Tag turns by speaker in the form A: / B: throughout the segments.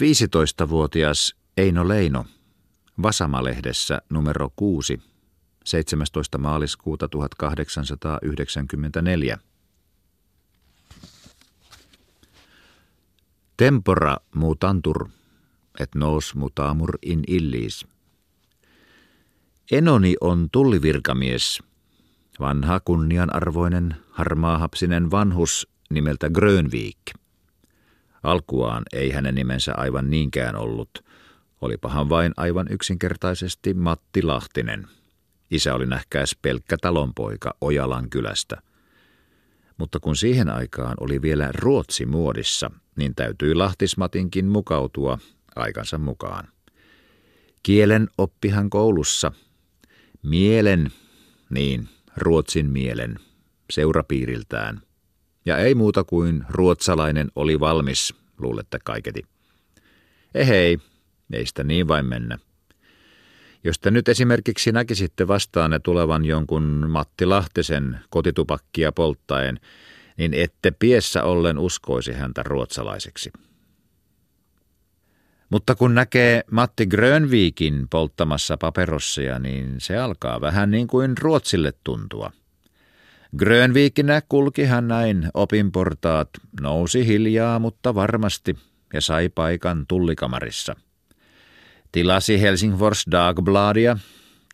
A: 15-vuotias Eino Leino, Vasama-lehdessä numero 6, 17. maaliskuuta 1894. Tempora mutantur, et nos mutamur in illis. Enoni on tullivirkamies, vanha kunnianarvoinen, harmaahapsinen vanhus nimeltä Grönvik. Alkuaan ei hänen nimensä aivan niinkään ollut. Olipahan vain aivan yksinkertaisesti Matti Lahtinen. Isä oli nähkääs pelkkä talonpoika Ojalan kylästä. Mutta kun siihen aikaan oli vielä Ruotsi muodissa, niin täytyi Lahtismatinkin mukautua aikansa mukaan. Kielen oppihan koulussa. Mielen, niin, ruotsin mielen, seurapiiriltään – ja ei muuta kuin ruotsalainen oli valmis, luulette kaiketi. Ehei, ei sitä niin vain mennä. Jos te nyt esimerkiksi näkisitte vastaanne tulevan jonkun Matti Lahtisen kotitupakkia polttaen, niin ette piessä ollen uskoisi häntä ruotsalaiseksi. Mutta kun näkee Matti Grönviikin polttamassa paperossia, niin se alkaa vähän niin kuin Ruotsille tuntua – Grönviikinä kulki hän näin opinportaat, nousi hiljaa, mutta varmasti ja sai paikan tullikamarissa. Tilasi Helsingfors Dagbladia,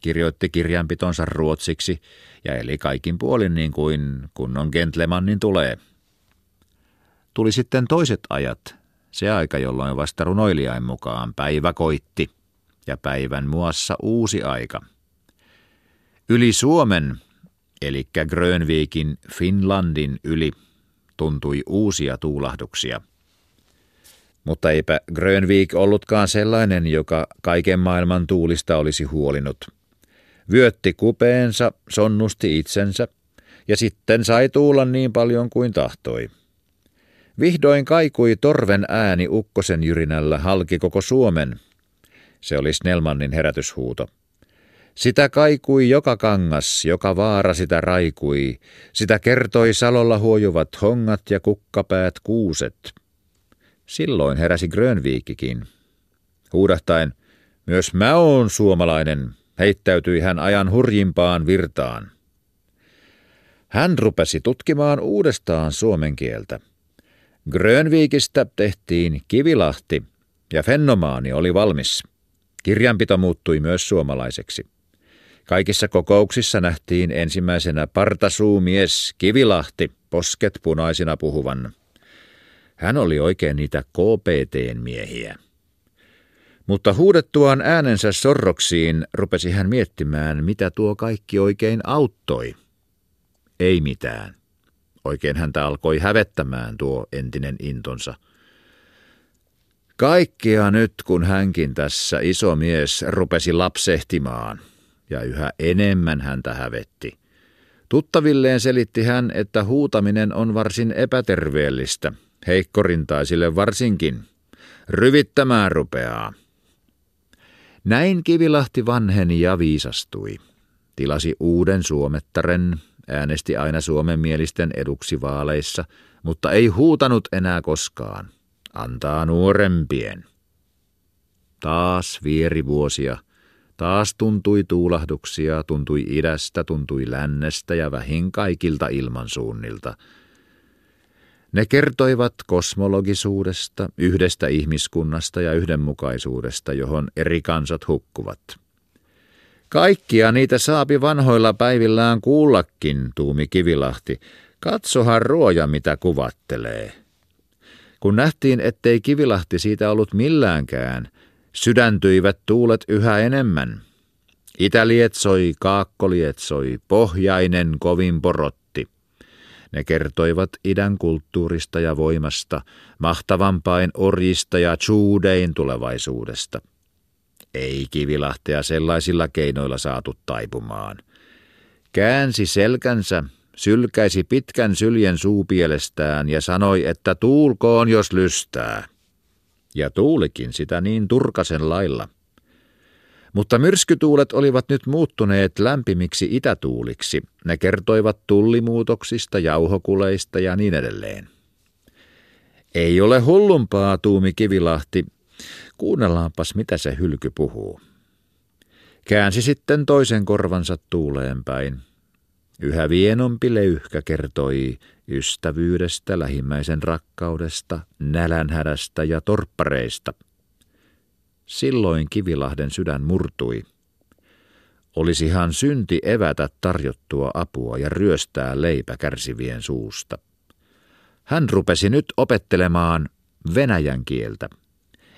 A: kirjoitti kirjanpitonsa ruotsiksi ja eli kaikin puolin niin kuin kunnon gentlemannin tulee. Tuli sitten toiset ajat, se aika jolloin vasta runoilijain mukaan päivä koitti ja päivän muassa uusi aika. Yli Suomen eli Grönvikin Finlandin yli tuntui uusia tuulahduksia. Mutta eipä Grönvik ollutkaan sellainen, joka kaiken maailman tuulista olisi huolinut. Vyötti kupeensa, sonnusti itsensä ja sitten sai tuulla niin paljon kuin tahtoi. Vihdoin kaikui torven ääni ukkosen jyrinällä halki koko Suomen. Se oli Snellmannin herätyshuuto. Sitä kaikui joka kangas, joka vaara sitä raikui, sitä kertoi salolla huojuvat hongat ja kukkapäät kuuset. Silloin heräsi Grönviikikin. Huudahtaen, myös mä oon suomalainen, heittäytyi hän ajan hurjimpaan virtaan. Hän rupesi tutkimaan uudestaan suomen kieltä. Grönviikistä tehtiin Kivilahti ja Fennomaani oli valmis. Kirjanpito muuttui myös suomalaiseksi. Kaikissa kokouksissa nähtiin ensimmäisenä partasuumies Kivilahti, posket punaisina puhuvan. Hän oli oikein niitä KPT-miehiä. Mutta huudettuaan äänensä sorroksiin rupesi hän miettimään, mitä tuo kaikki oikein auttoi. Ei mitään. Oikein häntä alkoi hävettämään tuo entinen intonsa. Kaikkia nyt, kun hänkin tässä iso mies rupesi lapsehtimaan – ja yhä enemmän häntä hävetti. Tuttavilleen selitti hän, että huutaminen on varsin epäterveellistä, heikkorintaisille varsinkin. Ryvittämään rupeaa. Näin Kivilahti vanheni ja viisastui. Tilasi uuden suomettaren, äänesti aina suomenmielisten eduksi vaaleissa, mutta ei huutanut enää koskaan. Antaa nuorempien. Taas vieri vuosia, Taas tuntui tuulahduksia, tuntui idästä, tuntui lännestä ja vähin kaikilta ilmansuunnilta. Ne kertoivat kosmologisuudesta, yhdestä ihmiskunnasta ja yhdenmukaisuudesta, johon eri kansat hukkuvat. Kaikkia niitä saapi vanhoilla päivillään kuullakin, tuumi Kivilahti. Katsohan ruoja, mitä kuvattelee. Kun nähtiin, ettei Kivilahti siitä ollut milläänkään, Sydäntyivät tuulet yhä enemmän. Itä lietsoi, kaakko lietsoi, pohjainen kovin porotti. Ne kertoivat idän kulttuurista ja voimasta, mahtavampain orjista ja chuudein tulevaisuudesta. Ei kivilahtea sellaisilla keinoilla saatu taipumaan. Käänsi selkänsä, sylkäisi pitkän syljen suupielestään ja sanoi, että tuulkoon jos lystää ja tuulikin sitä niin turkasen lailla. Mutta myrskytuulet olivat nyt muuttuneet lämpimiksi itätuuliksi. Ne kertoivat tullimuutoksista, jauhokuleista ja niin edelleen. Ei ole hullumpaa, tuumi Kivilahti, Kuunnellaanpas, mitä se hylky puhuu. Käänsi sitten toisen korvansa tuuleen päin. Yhä vienompi leyhkä kertoi ystävyydestä, lähimmäisen rakkaudesta, nälänhädästä ja torppareista. Silloin Kivilahden sydän murtui. Olisihan synti evätä tarjottua apua ja ryöstää leipä kärsivien suusta. Hän rupesi nyt opettelemaan venäjän kieltä.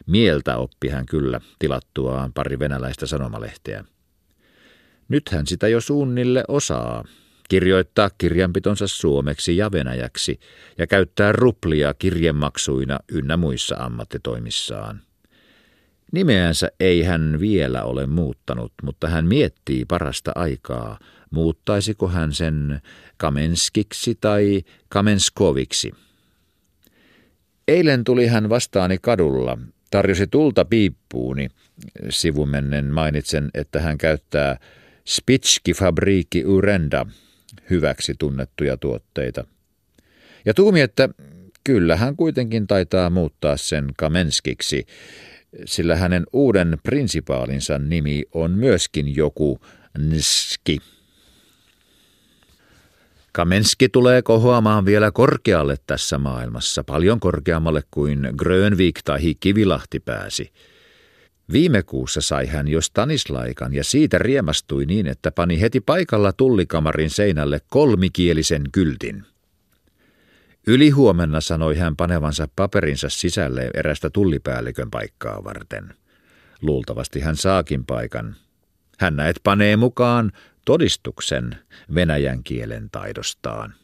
A: Mieltä oppi hän kyllä tilattuaan pari venäläistä sanomalehteä. Nyt hän sitä jo suunnille osaa, kirjoittaa kirjanpitonsa suomeksi ja venäjäksi ja käyttää ruplia kirjemaksuina ynnä muissa ammattitoimissaan. Nimeänsä ei hän vielä ole muuttanut, mutta hän miettii parasta aikaa, muuttaisiko hän sen Kamenskiksi tai Kamenskoviksi. Eilen tuli hän vastaani kadulla, tarjosi tulta piippuuni. Sivumennen mainitsen, että hän käyttää Spitski Fabriikki Urenda hyväksi tunnettuja tuotteita. Ja tuumi, että kyllä hän kuitenkin taitaa muuttaa sen Kamenskiksi, sillä hänen uuden prinsipaalinsa nimi on myöskin joku Nski. Kamenski tulee kohoamaan vielä korkealle tässä maailmassa, paljon korkeammalle kuin Grönvik tai Kivilahti pääsi. Viime kuussa sai hän jo Stanislaikan ja siitä riemastui niin, että pani heti paikalla tullikamarin seinälle kolmikielisen kyltin. Ylihuomenna sanoi hän panevansa paperinsa sisälle erästä tullipäällikön paikkaa varten. Luultavasti hän saakin paikan. Hän näet panee mukaan todistuksen venäjän kielen taidostaan.